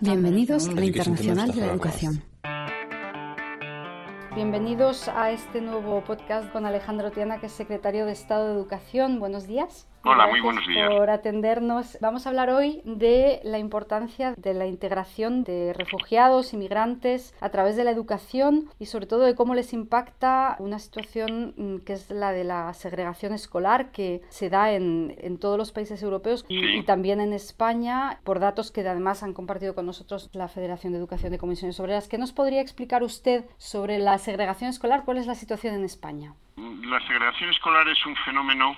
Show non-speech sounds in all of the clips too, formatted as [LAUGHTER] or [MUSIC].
Bienvenidos a la Internacional de la Educación. Bienvenidos a este nuevo podcast con Alejandro Tiana, que es secretario de Estado de Educación. Buenos días. Hola, muy buenos días. por atendernos. Vamos a hablar hoy de la importancia de la integración de refugiados, inmigrantes, a través de la educación y sobre todo de cómo les impacta una situación mm, que es la de la segregación escolar que se da en, en todos los países europeos y, Sí. y también en España, por datos que además han compartido con nosotros la Federación de Educación de Comisiones Obreras. ¿Qué nos podría explicar usted sobre la segregación escolar? ¿Cuál es la situación en España? La segregación escolar es un fenómeno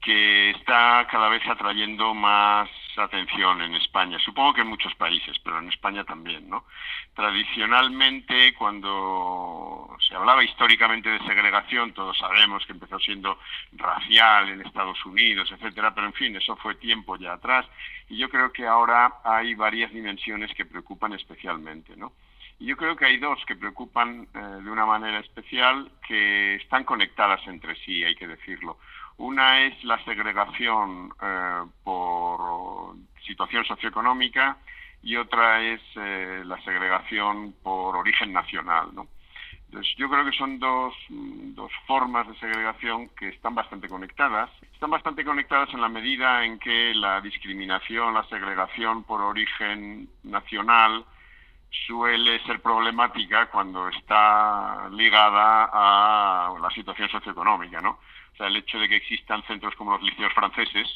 que está cada vez atrayendo más atención en España. Supongo que en muchos países, pero en España también, ¿no? Tradicionalmente, cuando se hablaba históricamente de segregación, todos sabemos que empezó siendo racial en Estados Unidos, etcétera, pero en fin, eso fue tiempo ya atrás. Y yo creo que ahora hay varias dimensiones que preocupan especialmente, ¿no? Y yo creo que hay dos que preocupan eh, de una manera especial que están conectadas entre sí, hay que decirlo. Una es la segregación eh, por situación socioeconómica y otra es eh, la segregación por origen nacional. Entonces, yo creo que son dos, mm, dos formas de segregación que están bastante conectadas. Están bastante conectadas en la medida en que la discriminación, la segregación por origen nacional suele ser problemática cuando está ligada a la situación socioeconómica, ¿no? Sea, el hecho de que existan centros como los liceos franceses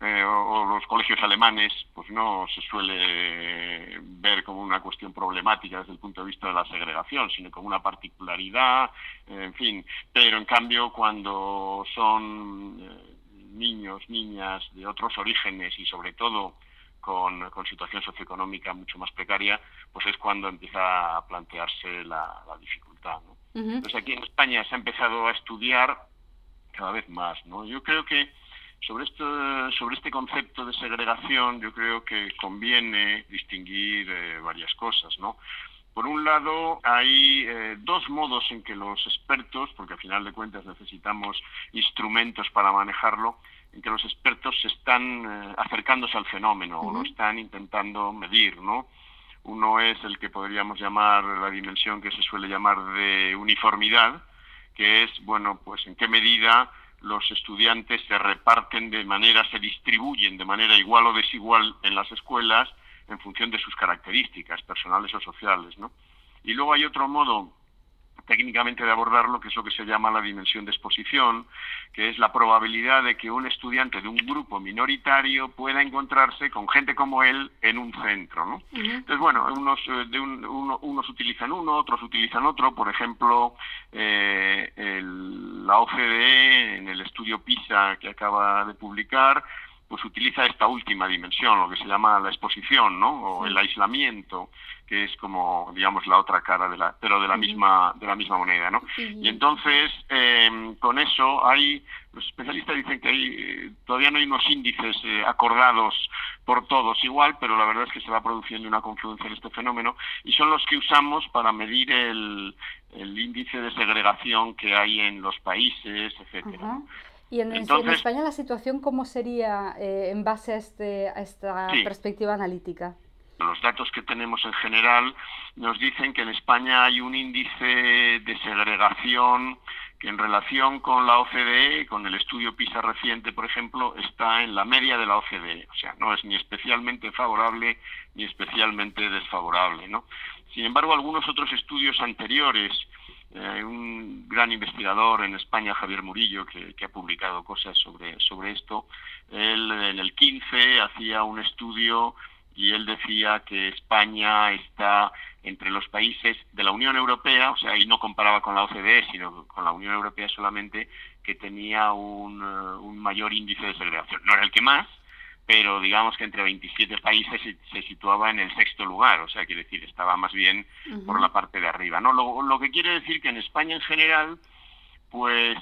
eh, o, o los colegios alemanes, pues no se suele ver como una cuestión problemática desde el punto de vista de la segregación, sino como una particularidad, eh, en fin. Pero en cambio, cuando son eh, niños, niñas de otros orígenes y sobre todo con, con situación socioeconómica mucho más precaria, pues es cuando empieza a plantearse la, la dificultad. ¿no? Entonces aquí en España se ha empezado a estudiar cada vez más, ¿no? Yo creo que sobre esto, sobre este concepto de segregación, yo creo que conviene distinguir eh, varias cosas, ¿no? Por un lado, hay eh, dos modos en que los expertos, porque al final de cuentas necesitamos instrumentos para manejarlo, en que los expertos se están eh, acercándose al fenómeno o lo están intentando medir, ¿no? Uno es el que podríamos llamar la dimensión que se suele llamar de uniformidad, que es, bueno, pues en qué medida los estudiantes se reparten de manera, se distribuyen de manera igual o desigual en las escuelas en función de sus características personales o sociales, ¿no? Y luego hay otro modo técnicamente de abordarlo, que es lo que se llama la dimensión de exposición, que es la probabilidad de que un estudiante de un grupo minoritario pueda encontrarse con gente como él en un centro, ¿no? Entonces, bueno, unos, eh, de un- uno- unos utilizan uno, otros utilizan otro. Por ejemplo, eh, el- la OCDE, en el estudio PISA que acaba de publicar, pues utiliza esta última dimensión, lo que se llama la exposición, ¿no? O el aislamiento, que es como, digamos, la otra cara de la, pero de la misma, de la misma moneda, ¿no? Y entonces, eh, con eso hay, los especialistas dicen que hay, eh, todavía no hay unos índices eh, acordados por todos igual, pero la verdad es que se va produciendo una confluencia en este fenómeno y son los que usamos para medir el, el índice de segregación que hay en los países, etcétera. Y en, en Entonces- España la situación, ¿cómo sería eh, en base a, este, a esta Sí. perspectiva analítica? Los datos que tenemos en general nos dicen que en España hay un índice de segregación que en relación con la OCDE, con el estudio PISA reciente, por ejemplo, está en la media de la OCDE. O sea, no es ni especialmente favorable ni especialmente desfavorable, ¿no? Sin embargo, algunos otros estudios anteriores, eh, un gran investigador en España, Javier Murillo, que, que ha publicado cosas sobre, sobre esto, él en el 15 hacía un estudio y él decía que España está entre los países de la Unión Europea, o sea, y no comparaba con la OCDE, sino con la Unión Europea solamente, que tenía un, eh, un mayor índice de segregación. No era el que más, pero digamos que entre 27 países se, se situaba en el sexto lugar, o sea, quiere decir, estaba más bien por la parte de arriba, ¿no? Lo, lo que quiere decir que en España en general, pues,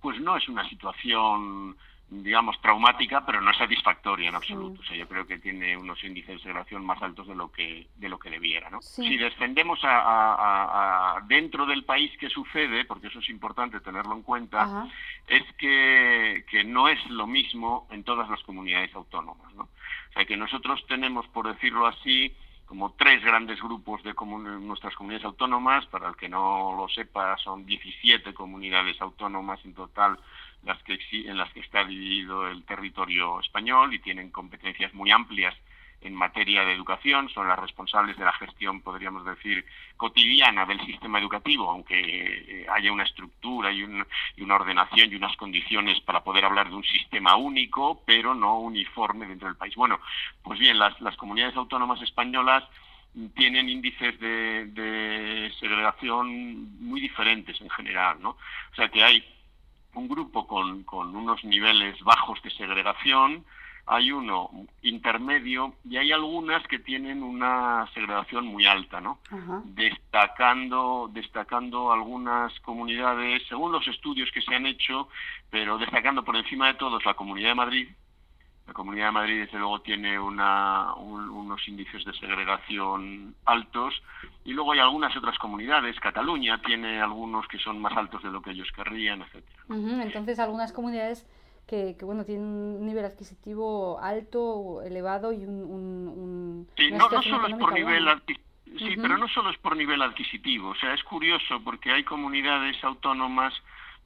pues no es una situación digamos, traumática, pero no es satisfactoria en absoluto. O sea, yo creo que tiene unos índices de segregación más altos de lo que de lo que debiera. ¿no? Si descendemos a, dentro del país que sucede, porque eso es importante tenerlo en cuenta, es que, que no es lo mismo en todas las comunidades autónomas. ¿no? O sea, que nosotros tenemos, por decirlo así, como tres grandes grupos de nuestras comunidades autónomas. Para el que no lo sepa, son 17 comunidades autónomas en total las que, en las que está dividido el territorio español y tienen competencias muy amplias en materia de educación, son las responsables de la gestión, podríamos decir, cotidiana del sistema educativo, aunque eh, haya una estructura y, una ordenación y unas condiciones para poder hablar de un sistema único, pero no uniforme dentro del país. Bueno, pues bien, las, comunidades autónomas españolas tienen índices de, de segregación muy diferentes en general, ¿no? O sea que hay un grupo con, con unos niveles bajos de segregación, hay uno intermedio y hay algunas que tienen una segregación muy alta, ¿no? Destacando, destacando algunas comunidades, según los estudios que se han hecho, pero destacando por encima de todos la Comunidad de Madrid, la Comunidad de Madrid, desde luego, tiene unos índices de segregación altos y luego hay algunas otras comunidades. Cataluña tiene algunos que son más altos de lo que ellos querrían, etcétera. Entonces, algunas comunidades que, bueno tienen un nivel adquisitivo alto, elevado y un, sí, no, solo es por nivel Sí, pero no solo es por nivel adquisitivo. O sea, es curioso porque hay comunidades autónomas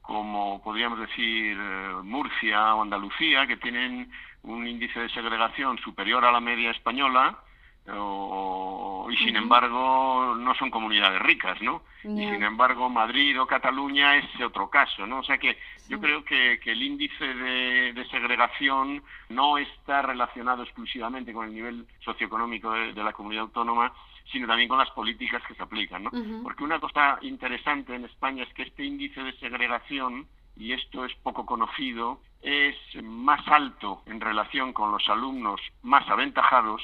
como podríamos decir eh, Murcia o Andalucía que tienen un índice de segregación superior a la media española y sin embargo no son comunidades ricas, ¿no? Y sin embargo Madrid o Cataluña es otro caso, ¿no? O sea que yo creo que, el índice de, segregación no está relacionado exclusivamente con el nivel socioeconómico de, la comunidad autónoma, sino también con las políticas que se aplican, ¿no? Porque una cosa interesante en España es que este índice de segregación y esto es poco conocido, es más alto en relación con los alumnos más aventajados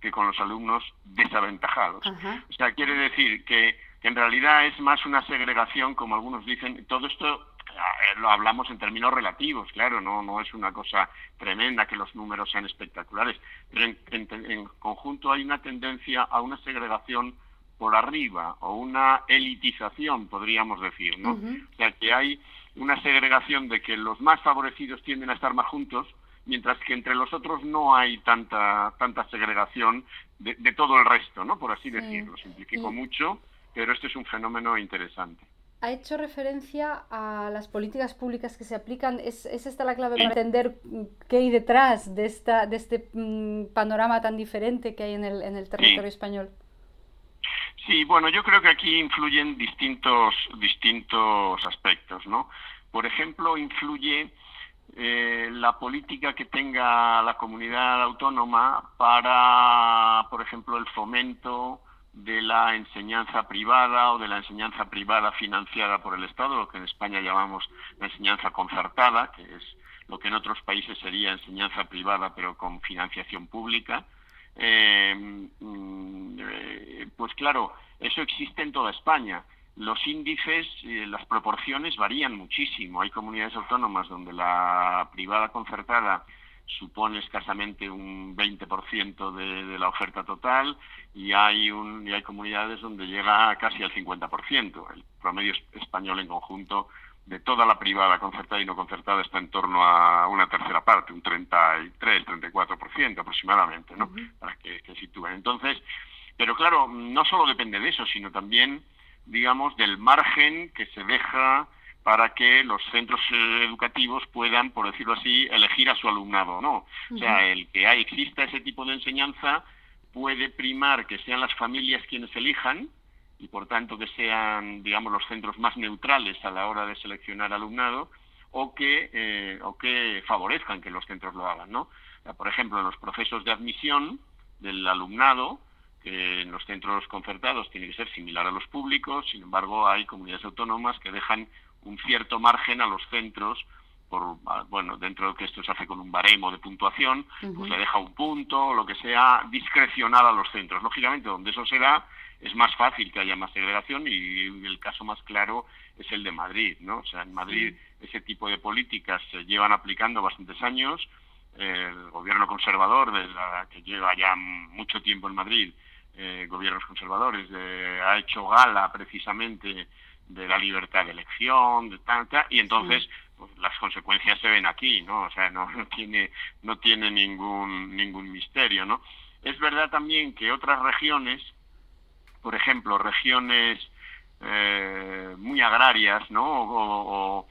que con los alumnos desaventajados. O sea, quiere decir que, en realidad es más una segregación, como algunos dicen, todo esto eh, lo hablamos en términos relativos, claro, no, no es una cosa tremenda que los números sean espectaculares, pero en, conjunto hay una tendencia a una segregación por arriba o una elitización, podríamos decir, ¿no? O sea, que hay una segregación de que los más favorecidos tienden a estar más juntos, mientras que entre los otros no hay tanta tanta segregación de, todo el resto, ¿no? Por así decirlo. Simplifico mucho, pero este es un fenómeno interesante. Ha hecho referencia a las políticas públicas que se aplican. ¿Es, esta la clave para entender qué hay detrás de, esta, de este mm, panorama tan diferente que hay en el, en el territorio español? Sí, bueno, yo creo que aquí influyen distintos, distintos aspectos, ¿no? Por ejemplo, influye eh, la política que tenga la comunidad autónoma para, por ejemplo, el fomento de la enseñanza privada o de la enseñanza privada financiada por el Estado, lo que en España llamamos la enseñanza concertada, que es lo que en otros países sería enseñanza privada pero con financiación pública. Eh, mm, eh, pues claro, eso existe en toda España. Los índices, y las proporciones varían muchísimo. Hay comunidades autónomas donde la privada concertada supone escasamente un 20% de, de la oferta total y hay, un, y hay comunidades donde llega casi al 50%. El promedio español en conjunto de toda la privada concertada y no concertada está en torno a una tercera parte, un 33, 34% aproximadamente, ¿no? Para que, que sitúen. Entonces, pero claro, no solo depende de eso, sino también, digamos, del margen que se deja para que los centros eh, educativos puedan, por decirlo así, elegir a su alumnado, ¿no? O sea, el que hay, exista ese tipo de enseñanza puede primar que sean las familias quienes elijan, y por tanto que sean, digamos, los centros más neutrales a la hora de seleccionar alumnado o que, eh, o que favorezcan que los centros lo hagan, ¿no? Por ejemplo, en los procesos de admisión del alumnado, que en los centros concertados tiene que ser similar a los públicos, sin embargo hay comunidades autónomas que dejan un cierto margen a los centros por, bueno, dentro de que esto se hace con un baremo de puntuación, pues le deja un punto lo que sea discrecional a los centros. Lógicamente, donde eso se da, es más fácil que haya más segregación y el caso más claro es el de Madrid, ¿no? O sea, en Madrid ese tipo de políticas se llevan aplicando bastantes años. El gobierno conservador, de la que lleva ya mucho tiempo en Madrid, eh, gobiernos conservadores, ha hecho gala precisamente de la libertad de elección, de tanta, y entonces pues, las consecuencias se ven aquí, ¿no? O sea, no, tiene no tiene ningún ningún misterio, ¿no? Es verdad también que otras regiones, por ejemplo, regiones eh, muy agrarias, ¿no? O,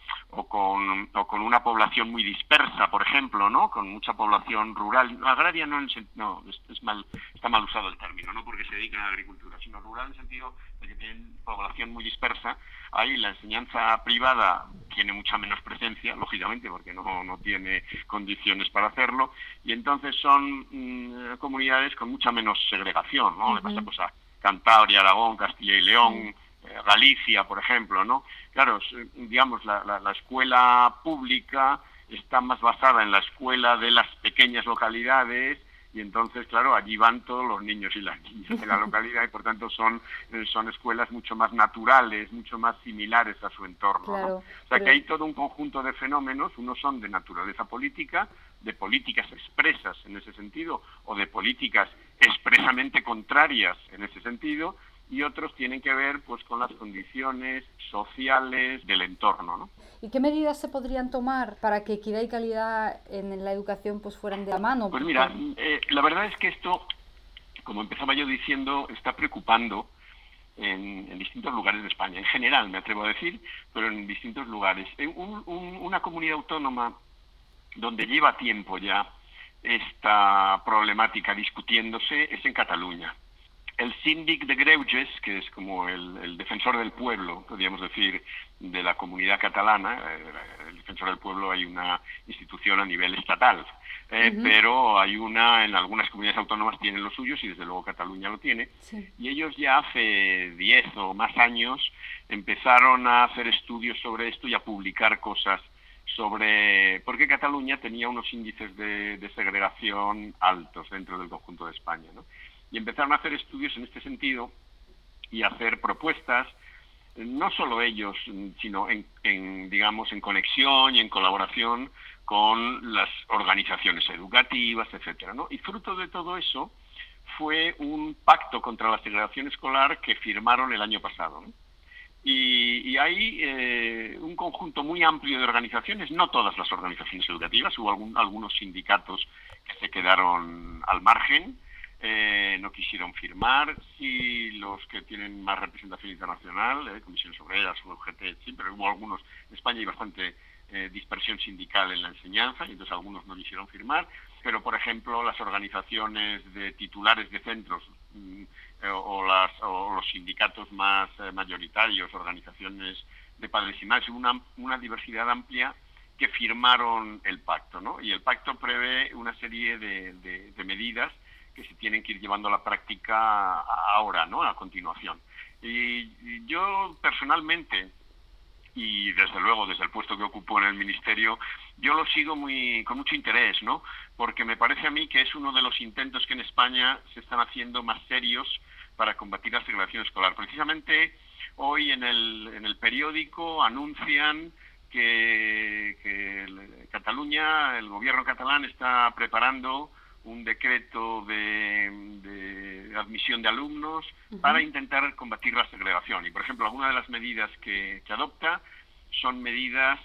con, o, con, una población muy dispersa, por ejemplo, ¿no? Con mucha población rural. Agraria no, no es, mal, está mal usado el término, no porque se dedican a la agricultura, sino rural en el sentido de que tienen población muy dispersa. Ahí la enseñanza privada tiene mucha menos presencia, lógicamente, porque no, no tiene condiciones para hacerlo, y entonces son mm, comunidades con mucha menos segregación, ¿no? Le pasa pues a Cantabria, Aragón, Castilla y León. Galicia, por ejemplo, ¿no? Claro, digamos, la, la, escuela pública está más basada en la escuela de las pequeñas localidades y entonces, claro, allí van todos los niños y las niñas de la [LAUGHS] localidad y por tanto son, eh, son escuelas mucho más naturales, mucho más similares a su entorno. o sea que hay todo un conjunto de fenómenos, unos son de naturaleza política, de políticas expresas en ese sentido o de políticas expresamente contrarias en ese sentido, y otros tienen que ver pues con las condiciones sociales del entorno. ¿no? ¿Y qué medidas se podrían tomar para que equidad y calidad en la educación pues fueran de la mano? Pues mira, eh, la verdad es que esto, como empezaba yo diciendo, está preocupando en, distintos lugares de España, en general me atrevo a decir, pero en distintos lugares. una comunidad autónoma donde lleva tiempo ya esta problemática discutiéndose es en Cataluña el síndic de Greuges, que es como el, defensor del pueblo, podríamos decir, de la comunidad catalana, eh, el defensor del pueblo hay una institución a nivel estatal, eh, pero hay una, en algunas comunidades autónomas tienen los suyos y desde luego Cataluña lo tiene, y ellos ya hace 10 o más años empezaron a hacer estudios sobre esto y a publicar cosas sobre por qué Cataluña tenía unos índices de, de segregación altos dentro del conjunto de España. ¿no? Y empezaron a hacer estudios en este sentido y hacer propuestas, no solo ellos, sino en, digamos, en conexión y en colaboración con las organizaciones educativas, etcétera, ¿no? Y fruto de todo eso fue un pacto contra la segregación escolar que firmaron el año pasado. Y, hay eh, un conjunto muy amplio de organizaciones, no todas las organizaciones educativas, hubo algunos sindicatos que se quedaron al margen, eh, no quisieron firmar, sí los que tienen más representación internacional, eh, Comisiones Obreras o UGT, sí, pero hubo algunos, en España hay bastante eh, dispersión sindical en la enseñanza y entonces algunos no quisieron firmar, pero por ejemplo las organizaciones de titulares de centros mm, o, las, o los sindicatos más mayoritarios, organizaciones de padres y madres, una, una diversidad amplia que firmaron el pacto, ¿no? Y el pacto prevé una serie de medidas que se tienen que ir llevando a la práctica ahora, ¿no? A continuación. Y yo personalmente, y desde luego desde el puesto que ocupo en el ministerio, yo lo sigo muy con mucho interés, ¿no? Porque me parece a mí que es uno de los intentos que en España se están haciendo más serios para combatir la segregación escolar. Precisamente hoy en el, en el periódico anuncian que, que Cataluña, el gobierno catalán está preparando un decreto de, admisión de alumnos para intentar combatir la segregación. Y, por ejemplo, algunas de las medidas que, adopta son medidas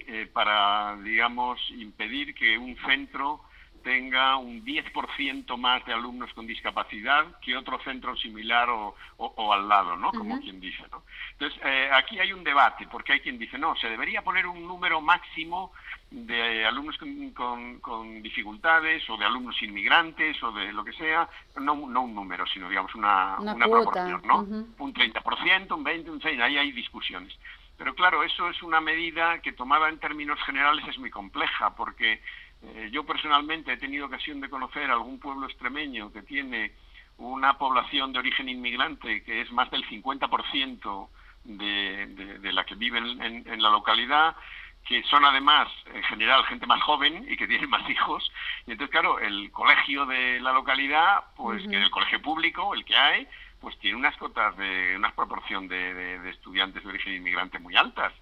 eh, para, digamos, impedir que un centro tenga un 10% más de alumnos con discapacidad que otro centro similar o, o, al lado, ¿no? Como quien dice, ¿no? Entonces, eh, aquí hay un debate, porque hay quien dice, no, se debería poner un número máximo de alumnos con, con, dificultades o de alumnos inmigrantes o de lo que sea, no, no un número, sino, digamos, una, una, proporción, ¿no? Un 30%, un 20%, un 6%, ahí hay discusiones. Pero claro, eso es una medida que tomada en términos generales es muy compleja, porque eh, yo personalmente he tenido ocasión de conocer algún pueblo extremeño que tiene una población de origen inmigrante que es más del 50% de, de, de la que vive en, la localidad, que son además en general gente más joven y que tienen más hijos. Y entonces, claro, el colegio de la localidad, pues que es el colegio público, el que hay, pues tiene unas cotas de una proporción de, estudiantes de origen inmigrante muy altas.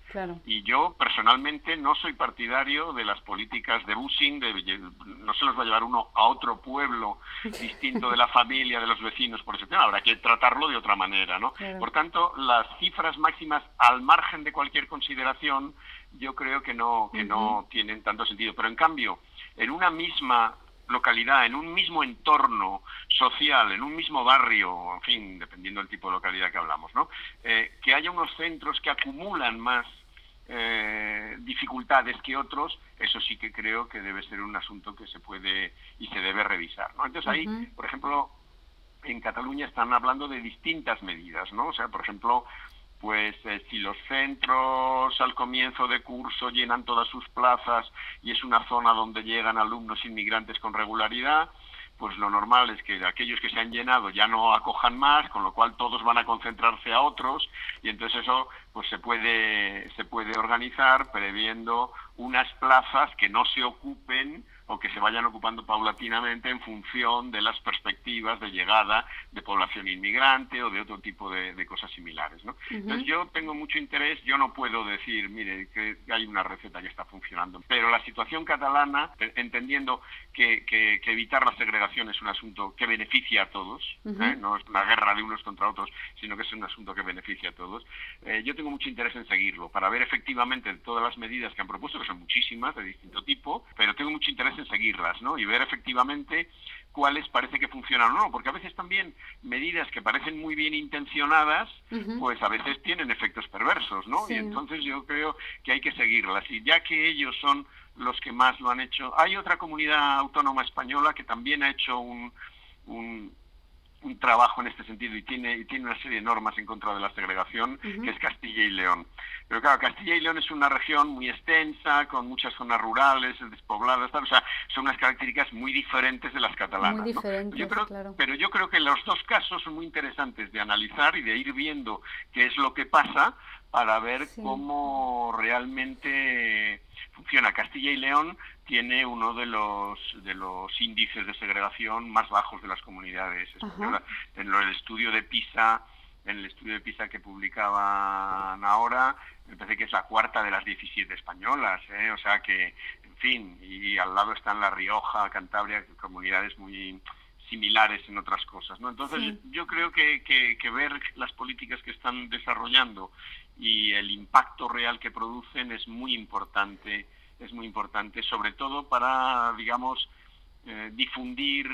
Y yo personalmente no soy partidario de las políticas de busing, de, no se los va a llevar uno a otro pueblo [LAUGHS] distinto de la familia, de los vecinos, por ese tema. Habrá que tratarlo de otra manera, ¿no? Por tanto, las cifras máximas al margen de cualquier consideración, yo creo que no que no tienen tanto sentido. Pero en cambio, en una misma localidad, en un mismo entorno social, en un mismo barrio, en fin, dependiendo del tipo de localidad que hablamos, ¿no? Eh, que haya unos centros que acumulan más eh, dificultades que otros, eso sí que creo que debe ser un asunto que se puede y se debe revisar, ¿no? Entonces ahí, por ejemplo, en Cataluña están hablando de distintas medidas, ¿no? O sea, por ejemplo, pues eh, si los centros al comienzo de curso llenan todas sus plazas y es una zona donde llegan alumnos inmigrantes con regularidad, pues lo normal es que aquellos que se han llenado ya no acojan más, con lo cual todos van a concentrarse a otros y entonces eso pues se puede se puede organizar previendo unas plazas que no se ocupen o que se vayan ocupando paulatinamente en función de las perspectivas de llegada de población inmigrante o de otro tipo de, cosas similares. ¿no? Entonces yo tengo mucho interés, yo no puedo decir, mire, que hay una receta que está funcionando, pero la situación catalana, entendiendo que, evitar la segregación es un asunto que beneficia a todos, ¿eh? no es una guerra de unos contra otros, sino que es un asunto que beneficia a todos, eh, yo tengo mucho interés en seguirlo, para ver efectivamente todas las medidas que han propuesto, que son muchísimas, de distinto tipo, pero tengo mucho interés seguirlas, ¿no? Y ver efectivamente cuáles parece que funcionan o no, porque a veces también medidas que parecen muy bien intencionadas, pues a veces tienen efectos perversos, ¿no? Y entonces yo creo que hay que seguirlas. Y ya que ellos son los que más lo han hecho, hay otra comunidad autónoma española que también ha hecho un, un un trabajo en este sentido y tiene, y tiene una serie de normas en contra de la segregación, que es Castilla y León. Pero claro, Castilla y León es una región muy extensa, con muchas zonas rurales, despobladas, o sea, son unas características muy diferentes de las catalanas. Muy diferentes, yo creo, claro. Pero yo creo que los dos casos son muy interesantes de analizar y de ir viendo qué es lo que pasa para ver cómo realmente funciona. Castilla y León tiene uno de los de los índices de segregación más bajos de las comunidades españolas. En el estudio de PISA, en el estudio de PISA que publicaban ahora, me parece que es la cuarta de las 17 españolas, ¿eh? o sea que, en fin, y al lado están La Rioja, Cantabria, comunidades muy similares en otras cosas, ¿no? Entonces yo creo que, que ver las políticas que están desarrollando y el impacto real que producen es muy importante, es muy importante, sobre todo para, digamos, eh, difundir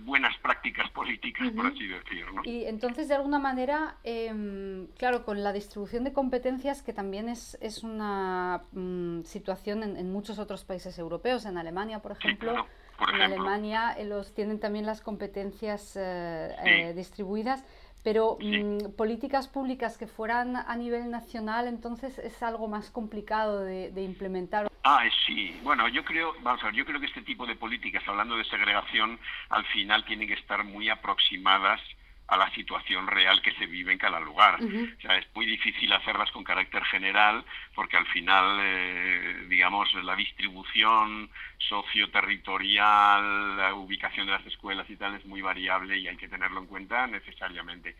buenas prácticas políticas, por así decirlo. Y entonces, de alguna manera, em, claro, con la distribución de competencias, que también es, es una mm, situación en, muchos otros países europeos, en Alemania, por ejemplo, en Alemania eh, los tienen también las competencias eh, distribuidas pero mm, políticas públicas que fueran a nivel nacional, entonces es algo más complicado de, implementar. Ah, sí. Bueno, yo creo, vamos a ver, yo creo que este tipo de políticas, hablando de segregación, al final tienen que estar muy aproximadas a la situación real que se vive en cada lugar. O sea, es muy difícil hacerlas con carácter general porque al final, eh, digamos, la distribución socioterritorial, la ubicación de las escuelas y tal es muy variable y hay que tenerlo en cuenta necesariamente.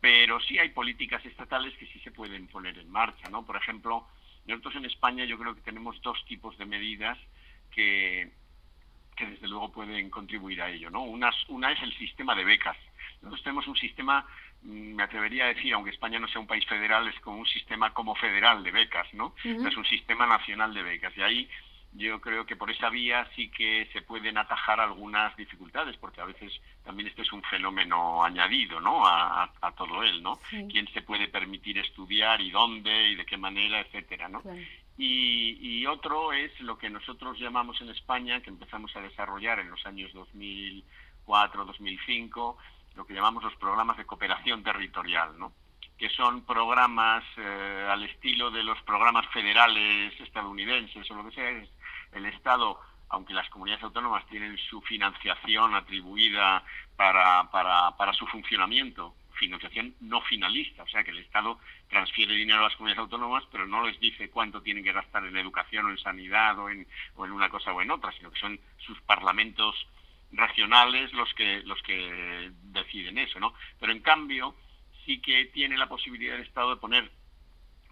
Pero sí hay políticas estatales que sí se pueden poner en marcha, ¿no? Por ejemplo, nosotros en España yo creo que tenemos dos tipos de medidas que, que desde luego pueden contribuir a ello, ¿no? Una, una es el sistema de becas nosotros tenemos un sistema, mm, me atrevería a decir, aunque España no sea un país federal, es como un sistema como federal de becas, ¿no? Es un sistema nacional de becas. Y ahí yo creo que por esa vía sí que se pueden atajar algunas dificultades, porque a veces también esto es un fenómeno añadido, ¿no? A, todo él, ¿no? ¿Quién se puede permitir estudiar y dónde y de qué manera, etcétera, ¿no? Y, y, otro es lo que nosotros llamamos en España, que empezamos a desarrollar en los años 2004, 2005, lo que llamamos los programas de cooperación territorial, ¿no? que son programas eh, al estilo de los programas federales estadounidenses o lo que sea, el Estado, aunque las comunidades autónomas tienen su financiación atribuida para, para, para su funcionamiento, financiación no finalista, o sea que el Estado transfiere dinero a las comunidades autónomas, pero no les dice cuánto tienen que gastar en educación o en sanidad o en, o en una cosa o en otra, sino que son sus parlamentos racionales los que los que deciden eso, ¿no? Pero en cambio sí que tiene la posibilidad el Estado de poner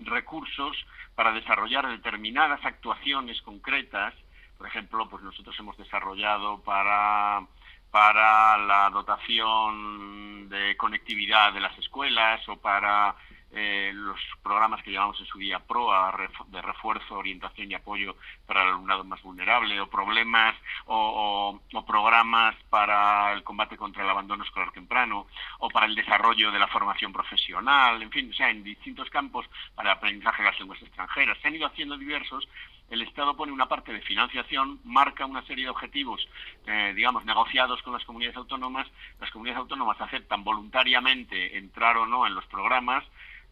recursos para desarrollar determinadas actuaciones concretas. Por ejemplo, pues nosotros hemos desarrollado para para la dotación de conectividad de las escuelas o para eh, los programas que llamamos en su día PROA, de refuerzo, orientación y apoyo para el alumnado más vulnerable, o problemas o, programas para el combate contra el abandono escolar temprano, o para el desarrollo de la formación profesional, en fin, o sea, en distintos campos para el aprendizaje de las lenguas extranjeras. Se han ido haciendo diversos el Estado pone una parte de financiación, marca una serie de objetivos, eh, digamos, negociados con las comunidades autónomas. Las comunidades autónomas aceptan voluntariamente entrar o no en los programas,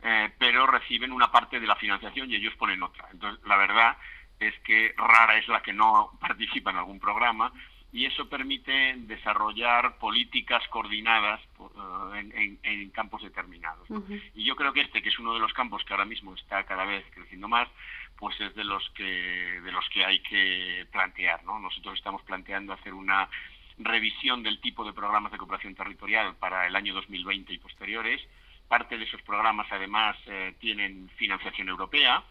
eh, pero reciben una parte de la financiación y ellos ponen otra. Entonces, la verdad es que rara es la que no participa en algún programa y eso permite desarrollar políticas coordinadas eh, en, campos determinados. Y yo creo que este, que es uno de los campos que ahora mismo está cada vez creciendo más, pues es de los que de los que hay que plantear, ¿no? Nosotros estamos planteando hacer una revisión del tipo de programas de cooperación territorial para el año 2020 y posteriores. Parte de esos programas, además, eh, tienen financiación europea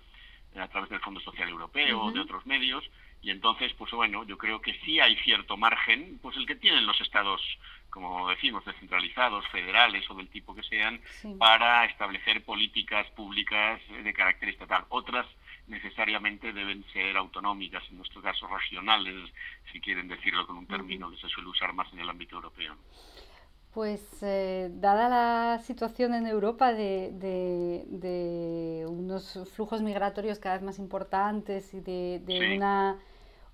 a través del Fondo Social Europeo o de otros medios y entonces, pues bueno, yo creo que sí hay cierto margen, pues el que tienen los estados, como decimos, descentralizados, federales o del tipo que sean, para establecer políticas públicas de carácter estatal. Otras necesariamente deben ser autonómicas, en nuestro caso regionales, si quieren decirlo con un término que se suele usar más en el ámbito europeo. Pues eh, dada la situación en Europa de, de, unos flujos migratorios cada vez más importantes y de, una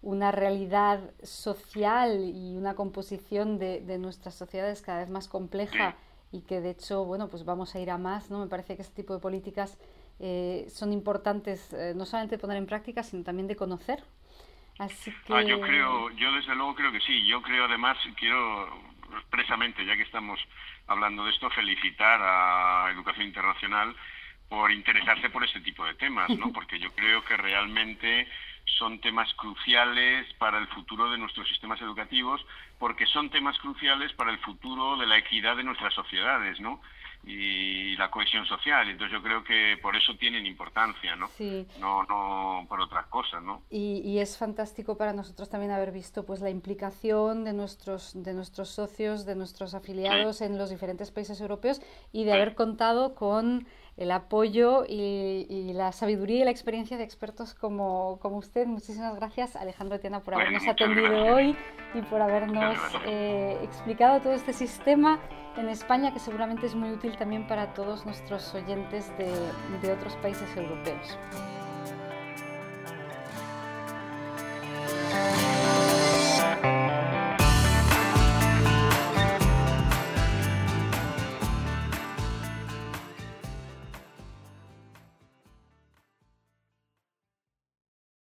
una realidad social y una composición de, de, nuestras sociedades cada vez más compleja y que de hecho, bueno, pues vamos a ir a más, ¿no? Me parece que este tipo de políticas eh, son importantes eh, no solamente de poner en práctica, sino también de conocer. Así que... Ah, yo creo, yo desde luego creo que sí. Yo creo además, quiero expresamente, ya que estamos hablando de esto, felicitar a Educación Internacional por interesarse por este tipo de temas, ¿no? [LAUGHS] Porque yo creo que realmente son temas cruciales para el futuro de nuestros sistemas educativos, porque son temas cruciales para el futuro de la equidad de nuestras sociedades, ¿no? Y la cohesión social. Entonces yo creo que por eso tienen importancia, ¿no? Sí. No, no por otras cosas, ¿no? Y, y, es fantástico para nosotros también haber visto pues la implicación de nuestros, de nuestros socios, de nuestros afiliados en los diferentes países europeos y de haber contado con el apoyo y, la sabiduría y la experiencia de expertos como, como usted. Muchísimas gracias, Alejandro Tiana, por habernos atendido hoy y por habernos eh, explicado todo este sistema en España que seguramente es muy útil también para todos nuestros oyentes de, de otros países europeos.